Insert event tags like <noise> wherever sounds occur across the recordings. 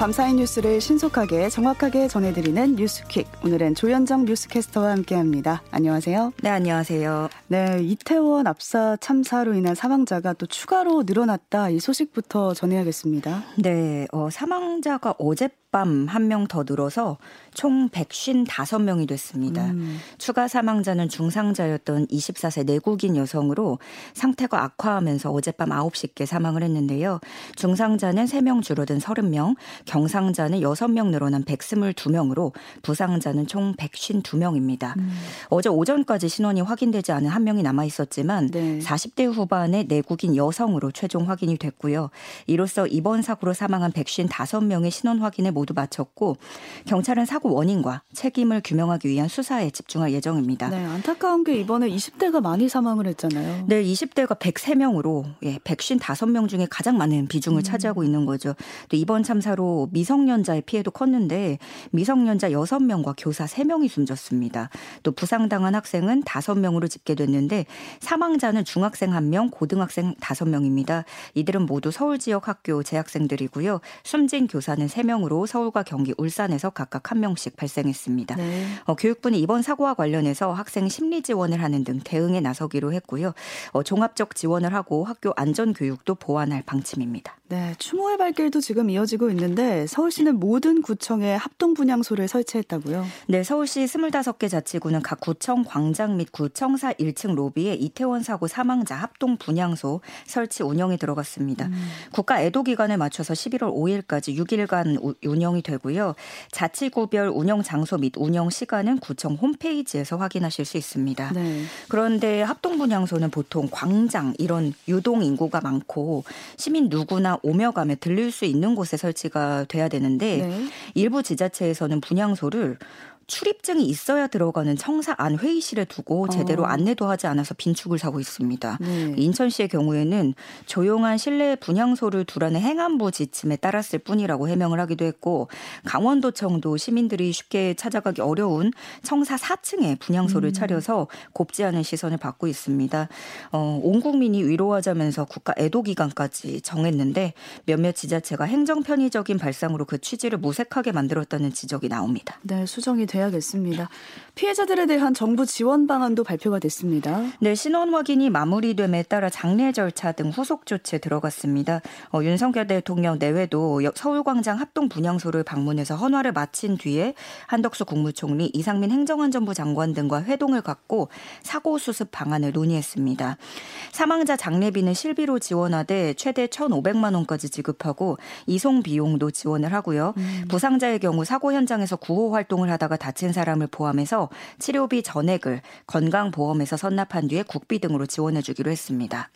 밤사이 뉴스를 신속하게 정확하게 전해드리는 뉴스퀵. 오늘은 조현정 뉴스캐스터와 함께합니다. 안녕하세요. 네, 안녕하세요. 네, 이태원 압사 참사로 인한 사망자가 또 추가로 늘어났다. 이 소식부터 전해야겠습니다. 네, 어, 사망자가 어 제 밤한 명 더 늘어서 총 155명이 됐습니다. 음. 추가 사망자는 중상자였던 24세 내국인 여성으로 상태가 악화하면서 어젯밤 9시께 사망을 했는데요. 중상자는 3명 줄어든 30명, 경상자는 6명 늘어난 122명으로 부상자는 총 152명입니다. 음. 어제 오전까지 신원이 확인되지 않은 한 명이 남아 있었지만 네. 40대 후반의 내국인 여성으로 최종 확인이 됐고요. 이로써 이번 사고로 사망한 155명의 신원 확인을 모두 마쳤고 경찰은 사고 원인과 책임을 규명하기 위한 수사에 집중할 예정입니다. 네, 안타까운 게 이번에 20대가 많이 사망을 했잖아요. 네, 20대가 103명으로 예, 155명 중에 가장 많은 비중을 음. 차지하고 있는 거죠. 또 이번 참사로 미성년자의 피해도 컸는데 미성년자 6명과 교사 3명이 숨졌습니다. 또 부상당한 학생은 5명으로 집계됐는데 사망자는 중학생 1명, 고등학생 5명입니다. 이들은 모두 서울 지역 학교 재학생들이고요. 숨진 교사는 3명으로 서울과 경기, 울산에서 각각 한 명씩 발생했습니다. 네. 어, 교육부는 이번 사고와 관련해서 학생 심리 지원을 하는 등 대응에 나서기로 했고요. 어, 종합적 지원을 하고 학교 안전 교육도 보완할 방침입니다. 네, 추모의 발길도 지금 이어지고 있는데 서울시는 모든 구청에 합동 분향소를 설치했다고요? 네, 서울시 25개 자치구는 각 구청 광장 및 구청사 1층 로비에 이태원 사고 사망자 합동 분향소 설치 운영에 들어갔습니다. 음. 국가 애도 기간에 맞춰서 11월 5일까지 6일간 운영이 되고요. 자치구별 운영 장소 및 운영 시간은 구청 홈페이지에서 확인하실 수 있습니다. 네. 그런데 합동 분향소는 보통 광장 이런 유동 인구가 많고 시민 누구나 오며 가며 들릴 수 있는 곳에 설치가 돼야 되는데 네. 일부 지자체에서는 분향소를 출입증이 있어야 들어가는 청사 안 회의실에 두고 제대로 어. 안내도 하지 않아서 빈축을 사고 있습니다. 네. 인천시의 경우에는 조용한 실내 분향소를 두라는 행안부 지침에 따랐을 뿐이라고 해명을 하기도 했고 강원도청도 시민들이 쉽게 찾아가기 어려운 청사 4층에 분향소를 음. 차려서 곱지 않은 시선을 받고 있습니다. 어, 온 국민이 위로하자면서 국가 애도 기간까지 정했는데 몇몇 지자체가 행정 편의적인 발상으로 그 취지를 무색하게 만들었다는 지적이 나옵니다. 네, 수정이 되 돼야겠습니다. 피해자들에 대한 정부 지원 방안도 발표가 됐습니다. 네, 신원 확인이 마무리됨에 따라 장례 절차 등 후속 조치에 들어갔습니다. 어, 윤석열 대통령 내외도 서울광장 합동 분향소를 방문해서 헌화를 마친 뒤에 한덕수 국무총리, 이상민 행정안전부 장관 등과 회동을 갖고 사고 수습 방안을 논의했습니다. 사망자 장례비는 실비로 지원하되 최대 1,500만 원까지 지급하고 이송 비용도 지원을 하고요. 음. 부상자의 경우 사고 현장에서 구호 활동을 하다가 다친 사람을 포함해서 치료비 전액을 건강보험에서 선납한 뒤에 국비 등으로 지원해 주기로 했습니다.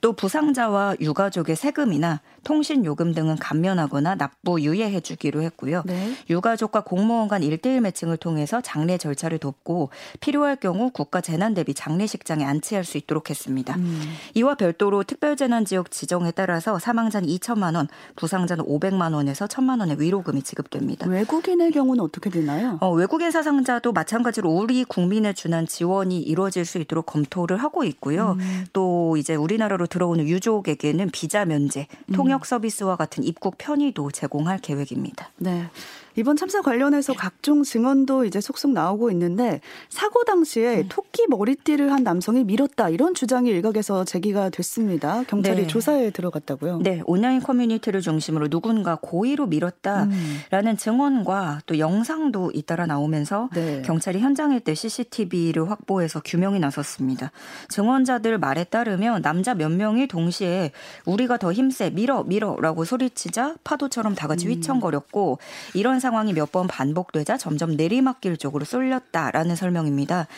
또 부상자와 유가족의 세금이나 통신 요금 등은 감면하거나 납부 유예해 주기로 했고요. 네. 유가족과 공무원 간 1대1 매칭을 통해서 장례 절차를 돕고 필요할 경우 국가 재난 대비 장례식장에 안치할 수 있도록 했습니다. 음. 이와 별도로 특별재난 지역 지정에 따라서 사망자는 2천만 원, 부상자는 500만 원에서 1천만 원의 위로금이 지급됩니다. 외국인의 경우는 어떻게 되나요? 어, 외국인 사상자도 마찬가지로 우리 국민에 준한 지원이 이루어질 수 있도록 검토를 하고 있고요. 음. 또 이제 우리나라로 들어오는 유족에게는 비자 면제, 음. 통역 서비스와 같은 입국 편의도 제공할 계획입니다. 네. 이번 참사 관련해서 각종 증언도 이제 속속 나오고 있는데 사고 당시에 네. 토끼 머리띠를 한 남성이 밀었다 이런 주장이 일각에서 제기가 됐습니다. 경찰이 네. 조사에 들어갔다고요. 네, 온라인 커뮤니티를 중심으로 누군가 고의로 밀었다라는 음. 증언과 또 영상도 잇따라 나오면서 네. 경찰이 현장일 때 CCTV를 확보해서 규명이 나섰습니다. 증언자들 말에 따르면 남자 몇 명이 동시에 우리가 더 힘세 밀어 밀어라고 소리치자 파도처럼 다 같이 음. 휘청거렸고 이런 상황이 몇 번 반복되자 점점 내리막길 쪽으로 쏠렸다라는 설명입니다.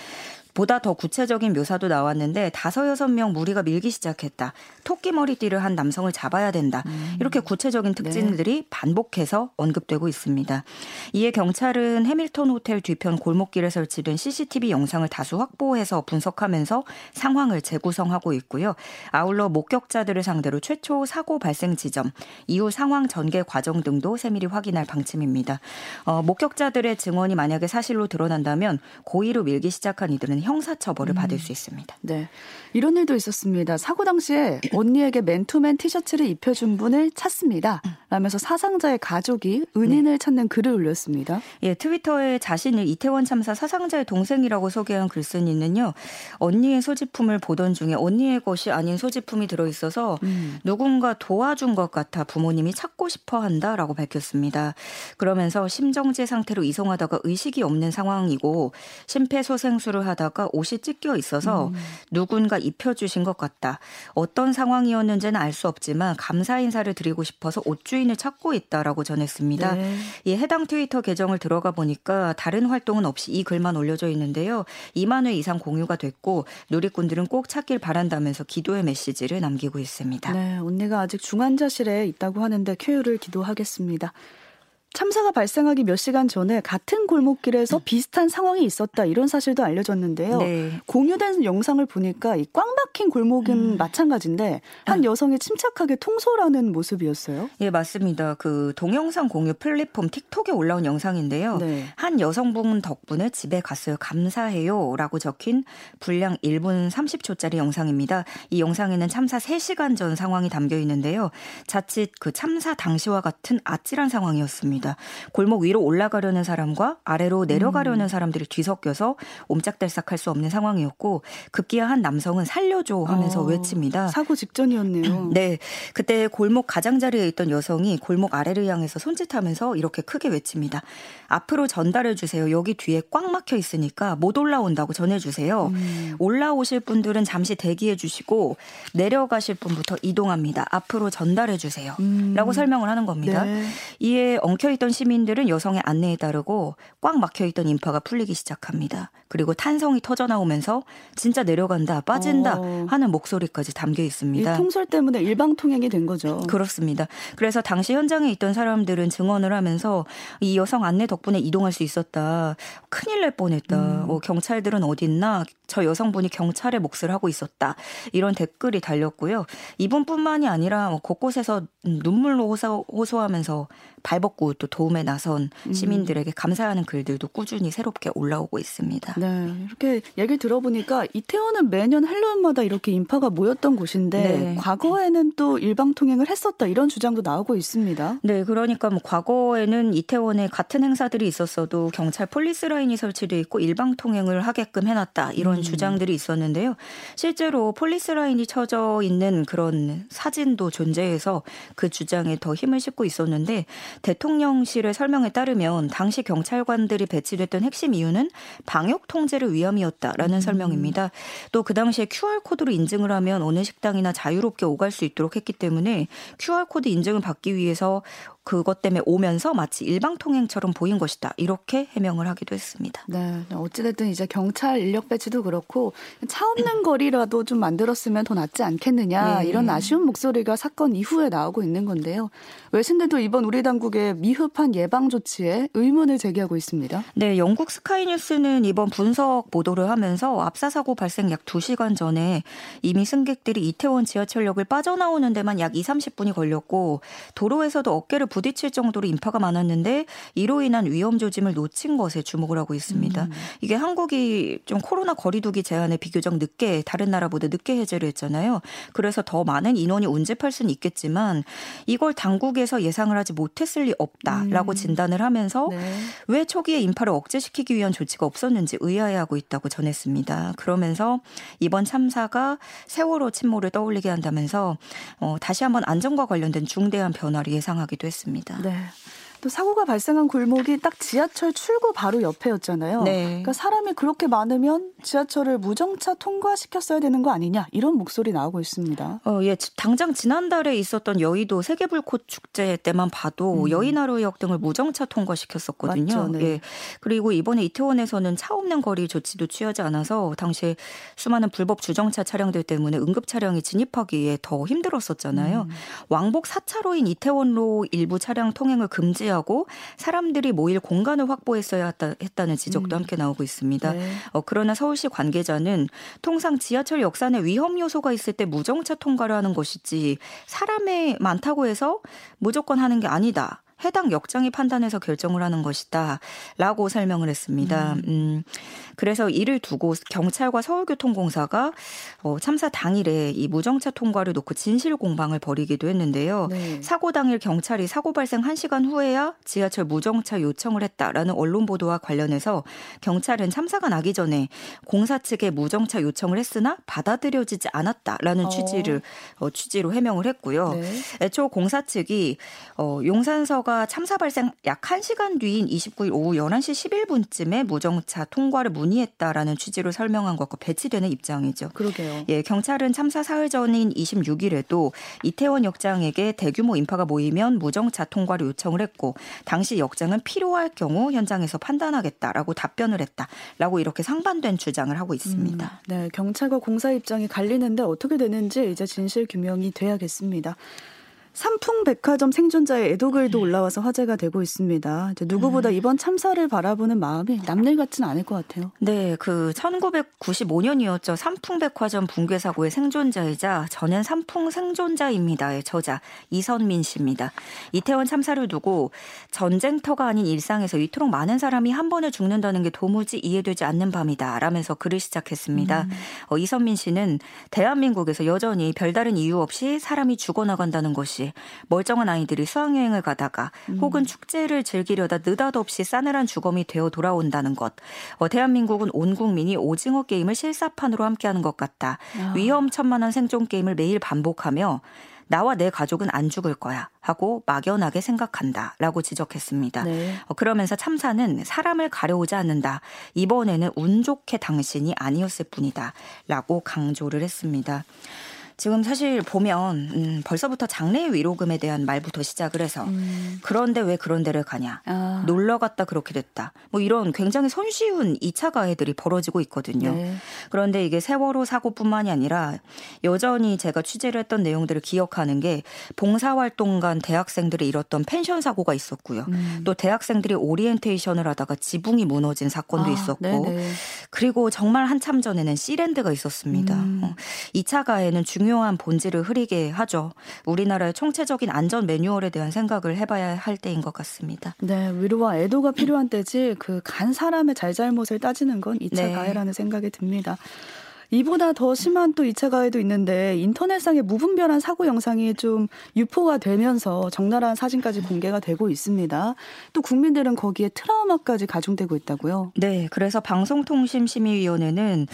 보다 더 구체적인 묘사도 나왔는데 다섯 여섯 명 무리가 밀기 시작했다. 토끼 머리띠를 한 남성을 잡아야 된다. 음. 이렇게 구체적인 특징들이 네. 반복해서 언급되고 있습니다. 이에 경찰은 해밀턴 호텔 뒤편 골목길에 설치된 CCTV 영상을 다수 확보해서 분석하면서 상황을 재구성하고 있고요. 아울러 목격자들을 상대로 최초 사고 발생 지점, 이후 상황 전개 과정 등도 세밀히 확인할 방침입니다. 어, 목격자들의 증언이 만약에 사실로 드러난다면 고의로 밀기 시작한 이들은 형사처벌을 음. 받을 수 있습니다. 네. 이런 일도 있었습니다. 사고 당시에 <clears throat> 언니에게 맨투맨 티셔츠를 입혀준 분을 찾습니다. 라면서 사상자의 가족이 은인을 네. 찾는 글을 올렸습니다. 예, 트위터에 자신을 이태원 참사 사상자의 동생이라고 소개한 글쓴이는요. 언니의 소지품을 보던 중에 언니의 것이 아닌 소지품이 들어 있어서 음. 누군가 도와준 것 같아 부모님이 찾고 싶어 한다라고 밝혔습니다. 그러면서 심정지 상태로 이송하다가 의식이 없는 상황이고 심폐소생술을 하다가 옷이 찢겨 있어서 음. 누군가 입혀 주신 것 같다. 어떤 상황이었는지는 알 수 없지만 감사 인사를 드리고 싶어서 옷주 인을 찾고 있다라고 전했습니다. 네. 이 해당 트위터 계정을 들어가 보니까 다른 활동은 없이 이 글만 올려져 있는데요. 2만 회 이상 공유가 됐고 누리꾼들은 꼭 찾길 바란다면서 기도의 메시지를 남기고 있습니다. 네, 언니가 아직 중환자실에 있다고 하는데 쾌유를 기도하겠습니다. 참사가 발생하기 몇 시간 전에 같은 골목길에서 음. 비슷한 상황이 있었다 이런 사실도 알려졌는데요. 네. 공유된 영상을 보니까 이 꽉 막힌 골목은 음. 마찬가지인데 한 아. 여성이 침착하게 통솔하는 모습이었어요. 예, 맞습니다. 그 동영상 공유 플랫폼 틱톡에 올라온 영상인데요. 네. 한 여성분 덕분에 집에 갔어요. 감사해요라고 적힌 분량 1분 30초짜리 영상입니다. 이 영상에는 참사 3시간 전 상황이 담겨 있는데요. 자칫 그 참사 당시와 같은 아찔한 상황이었습니다. 있습니다. 골목 위로 올라가려는 사람과 아래로 내려가려는 음. 사람들이 뒤섞여서 옴짝달싹할 수 없는 상황이었고 급기야 한 남성은 살려줘 하면서 어, 외칩니다. 사고 직전이었네요. <clears throat> 네. 그때 골목 가장자리에 있던 여성이 골목 아래를 향해서 손짓하면서 이렇게 크게 외칩니다. 앞으로 전달해 주세요. 여기 뒤에 꽉 막혀 있으니까 못 올라온다고 전해 주세요. 음. 올라오실 분들은 잠시 대기해 주시고 내려가실 분부터 이동합니다. 앞으로 전달해 주세요. 음. 라고 설명을 하는 겁니다. 네. 이에 엉켜 막혀있던 시민들은 여성의 안내에 따르고 꽉 막혀있던 인파가 풀리기 시작합니다. 그리고 탄성이 터져 나오면서 진짜 내려간다, 빠진다 어. 하는 목소리까지 담겨 있습니다. 이 통솔 때문에 일방 통행이 된 거죠. 그렇습니다. 그래서 당시 현장에 있던 사람들은 증언을 하면서 이 여성 안내 덕분에 이동할 수 있었다. 큰일 날 뻔했다. 음. 뭐 경찰들은 어디 있나? 저 여성분이 경찰의 몫을 하고 있었다. 이런 댓글이 달렸고요. 이분뿐만이 아니라 뭐 곳곳에서 눈물로 호소, 호소하면서 발벗고 또 도움에 나선 음. 시민들에게 감사하는 글들도 꾸준히 새롭게 올라오고 있습니다. 네, 이렇게 얘기 들어보니까 이태원은 매년 헬로윈마다 이렇게 인파가 모였던 곳인데 네. 과거에는 또 일방 통행을 했었다 이런 주장도 나오고 있습니다. 네, 그러니까 뭐 과거에는 이태원에 같은 행사들이 있었어도 경찰 폴리스 라인이 설치돼 있고 일방 통행을 하게끔 해놨다 이런 음. 주장들이 있었는데요. 실제로 폴리스 라인이 쳐져 있는 그런 사진도 존재해서 그 주장에 더 힘을 싣고 있었는데 대통령실의 설명에 따르면 당시 경찰관들이 배치됐던 핵심 이유는 방역 통제를 위함이었다라는 음. 설명입니다. 또 그 당시에 QR 코드로 인증을 하면 어느 식당이나 자유롭게 오갈 수 있도록 했기 때문에 QR 코드 인증을 받기 위해서 그것 때문에 오면서 마치 일방 통행처럼 보인 것이다. 이렇게 해명을 하기도 했습니다. 네. 어찌됐든 이제 경찰 인력 배치도 그렇고 차 없는 거리라도 좀 만들었으면 더 낫지 않겠느냐. 네. 이런 아쉬운 목소리가 사건 이후에 나오고 있는 건데요. 외신들도 이번 우리 당국의 미흡한 예방 조치에 의문을 제기하고 있습니다. 네. 영국 스카이뉴스는 이번 분석 보도를 하면서 압사 사고 발생 약 2시간 전에 이미 승객들이 이태원 지하철역을 빠져나오는 데만 약 2, 30분이 걸렸고 도로에서도 어깨를 부딪힐 정도로 인파가 많았는데 이로 인한 위험 조짐을 놓친 것에 주목을 하고 있습니다. 음. 이게 한국이 좀 코로나 거리두기 제한에 비교적 늦게 다른 나라보다 늦게 해제를 했잖아요. 그래서 더 많은 인원이 운집할 수는 있겠지만 이걸 당국에서 예상을 하지 못했을 리 없다 라고 음. 진단을 하면서 네. 왜 초기에 인파를 억제시키기 위한 조치가 없었는지 의아해하고 있다고 전했습니다. 그러면서 이번 참사가 세월호 침몰을 떠올리게 한다면서 어, 다시 한번 안전과 관련된 중대한 변화를 예상하기도 했습니다. 네. 또 사고가 발생한 골목이 딱 지하철 출구 바로 옆에였잖아요. 네. 그러니까 사람이 그렇게 많으면 지하철을 무정차 통과시켰어야 되는 거 아니냐 이런 목소리 나오고 있습니다. 어, 예, 당장 지난달에 있었던 여의도 세계불꽃 축제 때만 봐도 음. 여의나루역 등을 무정차 통과시켰었거든요. 맞죠, 네. 예. 그리고 이번에 이태원에서는 차 없는 거리 조치도 취하지 않아서 당시에 수많은 불법 주정차 차량들 때문에 응급 차량이 진입하기에 더 힘들었었잖아요. 음. 왕복 4차로인 이태원로 일부 차량 통행을 금지 하고 사람들이 모일 공간을 확보했어야 했다는 지적도 음. 함께 나오고 있습니다. 네. 어, 그러나 서울시 관계자는 통상 지하철 역산에 위험 요소가 있을 때 무정차 통과를 하는 것이지 사람이 많다고 해서 무조건 하는 게 아니다. 해당 역장이 판단해서 결정을 하는 것이다 라고 설명을 했습니다. 음. 음 그래서 이를 두고 경찰과 서울교통공사가 어, 참사 당일에 이 무정차 통과를 놓고 진실 공방을 벌이기도 했는데요. 네. 사고 당일 경찰이 사고 발생 1시간 후에야 지하철 무정차 요청을 했다라는 언론 보도와 관련해서 경찰은 참사가 나기 전에 공사 측에 무정차 요청을 했으나 받아들여지지 않았다라는 어. 취지를 어, 취지로 해명을 했고요. 네. 애초 공사 측이 어, 용산서 가 참사 발생 약 1시간 뒤인 29일 오후 11시 11분쯤에 무정차 통과를 문 문의했다라는 취지로 설명한 것과 배치되는 입장이죠. 그러게요. 예, 경찰은 참사 사흘 전인 26일에도 이태원 역장에게 대규모 인파가 모이면 무정차 통과를 요청을 했고 당시 역장은 필요할 경우 현장에서 판단하겠다라고 답변을 했다라고 이렇게 상반된 주장을 하고 있습니다. 음, 네, 경찰과 공사 입장이 갈리는데 어떻게 되는지 이제 진실 규명이 돼야겠습니다. 삼풍백화점 생존자의 애도글도 네. 올라와서 화제가 되고 있습니다. 누구보다 음. 이번 참사를 바라보는 마음이 남일 같지는 않을 것 같아요. 네, 그 1995년이었죠. 삼풍백화점 붕괴 사고의 생존자이자 전현 삼풍 생존자입니다의 저자 이선민 씨입니다. 이태원 참사를 두고 전쟁터가 아닌 일상에서 이토록 많은 사람이 한 번에 죽는다는 게 도무지 이해되지 않는 밤이다. 라면서 글을 시작했습니다. 음. 어, 이선민 씨는 대한민국에서 여전히 별다른 이유 없이 사람이 죽어나간다는 것이 멀쩡한 아이들이 수학여행을 가다가 음. 혹은 축제를 즐기려다 느닷없이 싸늘한 주검이 되어 돌아온다는 것. 어, 대한민국은 온 국민이 오징어 게임을 실사판으로 함께하는 것 같다. 아. 위험천만한 생존 게임을 매일 반복하며 나와 내 가족은 안 죽을 거야 하고 막연하게 생각한다 라고 지적했습니다. 네. 어, 그러면서 참사는 사람을 가려오지 않는다. 이번에는 운 좋게 당신이 아니었을 뿐이다 라고 강조를 했습니다. 지금 사실 보면 음, 벌써부터 장례 위로금에 대한 말부터 시작을 해서 음. 그런데 왜 그런 데를 가냐 아. 놀러 갔다 그렇게 됐다 뭐 이런 굉장히 손쉬운 2차 가해들이 벌어지고 있거든요. 네. 그런데 이게 세월호 사고뿐만이 아니라 여전히 제가 취재를 했던 내용들을 기억하는 게 봉사활동 간 대학생들이 잃었던 펜션 사고가 있었고요. 음. 또 대학생들이 오리엔테이션을 하다가 지붕이 무너진 사건도 아, 있었고 네네. 그리고 정말 한참 전에는 시랜드가 있었습니다. 음. 어, 2차 가해는 중요 중요한 본질을 흐리게 하죠. 우리나라의 총체적인 안전 매뉴얼에 대한 생각을 해봐야 할 때인 것 같습니다. 네, 위로와 애도가 필요한 때지 그 간 사람의 잘잘못을 따지는 건 2차 네. 가해라는 생각이 듭니다. 이보다 더 심한 또 2차 가해도 있는데 인터넷상의 무분별한 사고 영상이 좀 유포가 되면서 적나라한 사진까지 공개가 되고 있습니다. 또 국민들은 거기에 트라우마까지 가중되고 있다고요? 네, 그래서 방송통신심의위원회는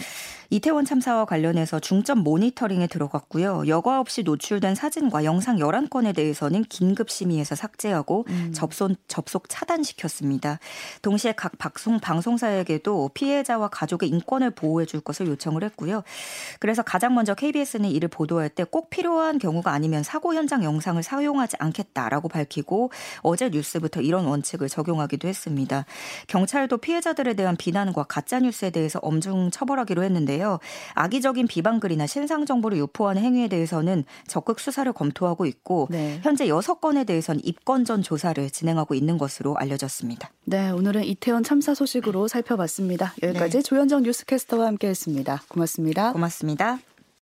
이태원 참사와 관련해서 중점 모니터링에 들어갔고요. 여과 없이 노출된 사진과 영상 11건에 대해서는 긴급 심의해서 삭제하고 음. 접속, 접속 차단시켰습니다. 동시에 각 방송, 방송사에게도 피해자와 가족의 인권을 보호해 줄 것을 요청을 했고요. 그래서 가장 먼저 KBS는 이를 보도할 때 꼭 필요한 경우가 아니면 사고 현장 영상을 사용하지 않겠다라고 밝히고 어제 뉴스부터 이런 원칙을 적용하기도 했습니다. 경찰도 피해자들에 대한 비난과 가짜 뉴스에 대해서 엄중 처벌하기로 했는데 있는데요. 악의적인 비방글이나 신상 정보를 유포하는 행위에 대해서는 적극 수사를 검토하고 있고 네. 현재 6건에 대해서는 입건 전 조사를 진행하고 있는 것으로 알려졌습니다. 네, 오늘은 이태원 참사 소식으로 살펴봤습니다. 여기까지 네. 조현정 뉴스캐스터와 함께했습니다. 고맙습니다. 고맙습니다.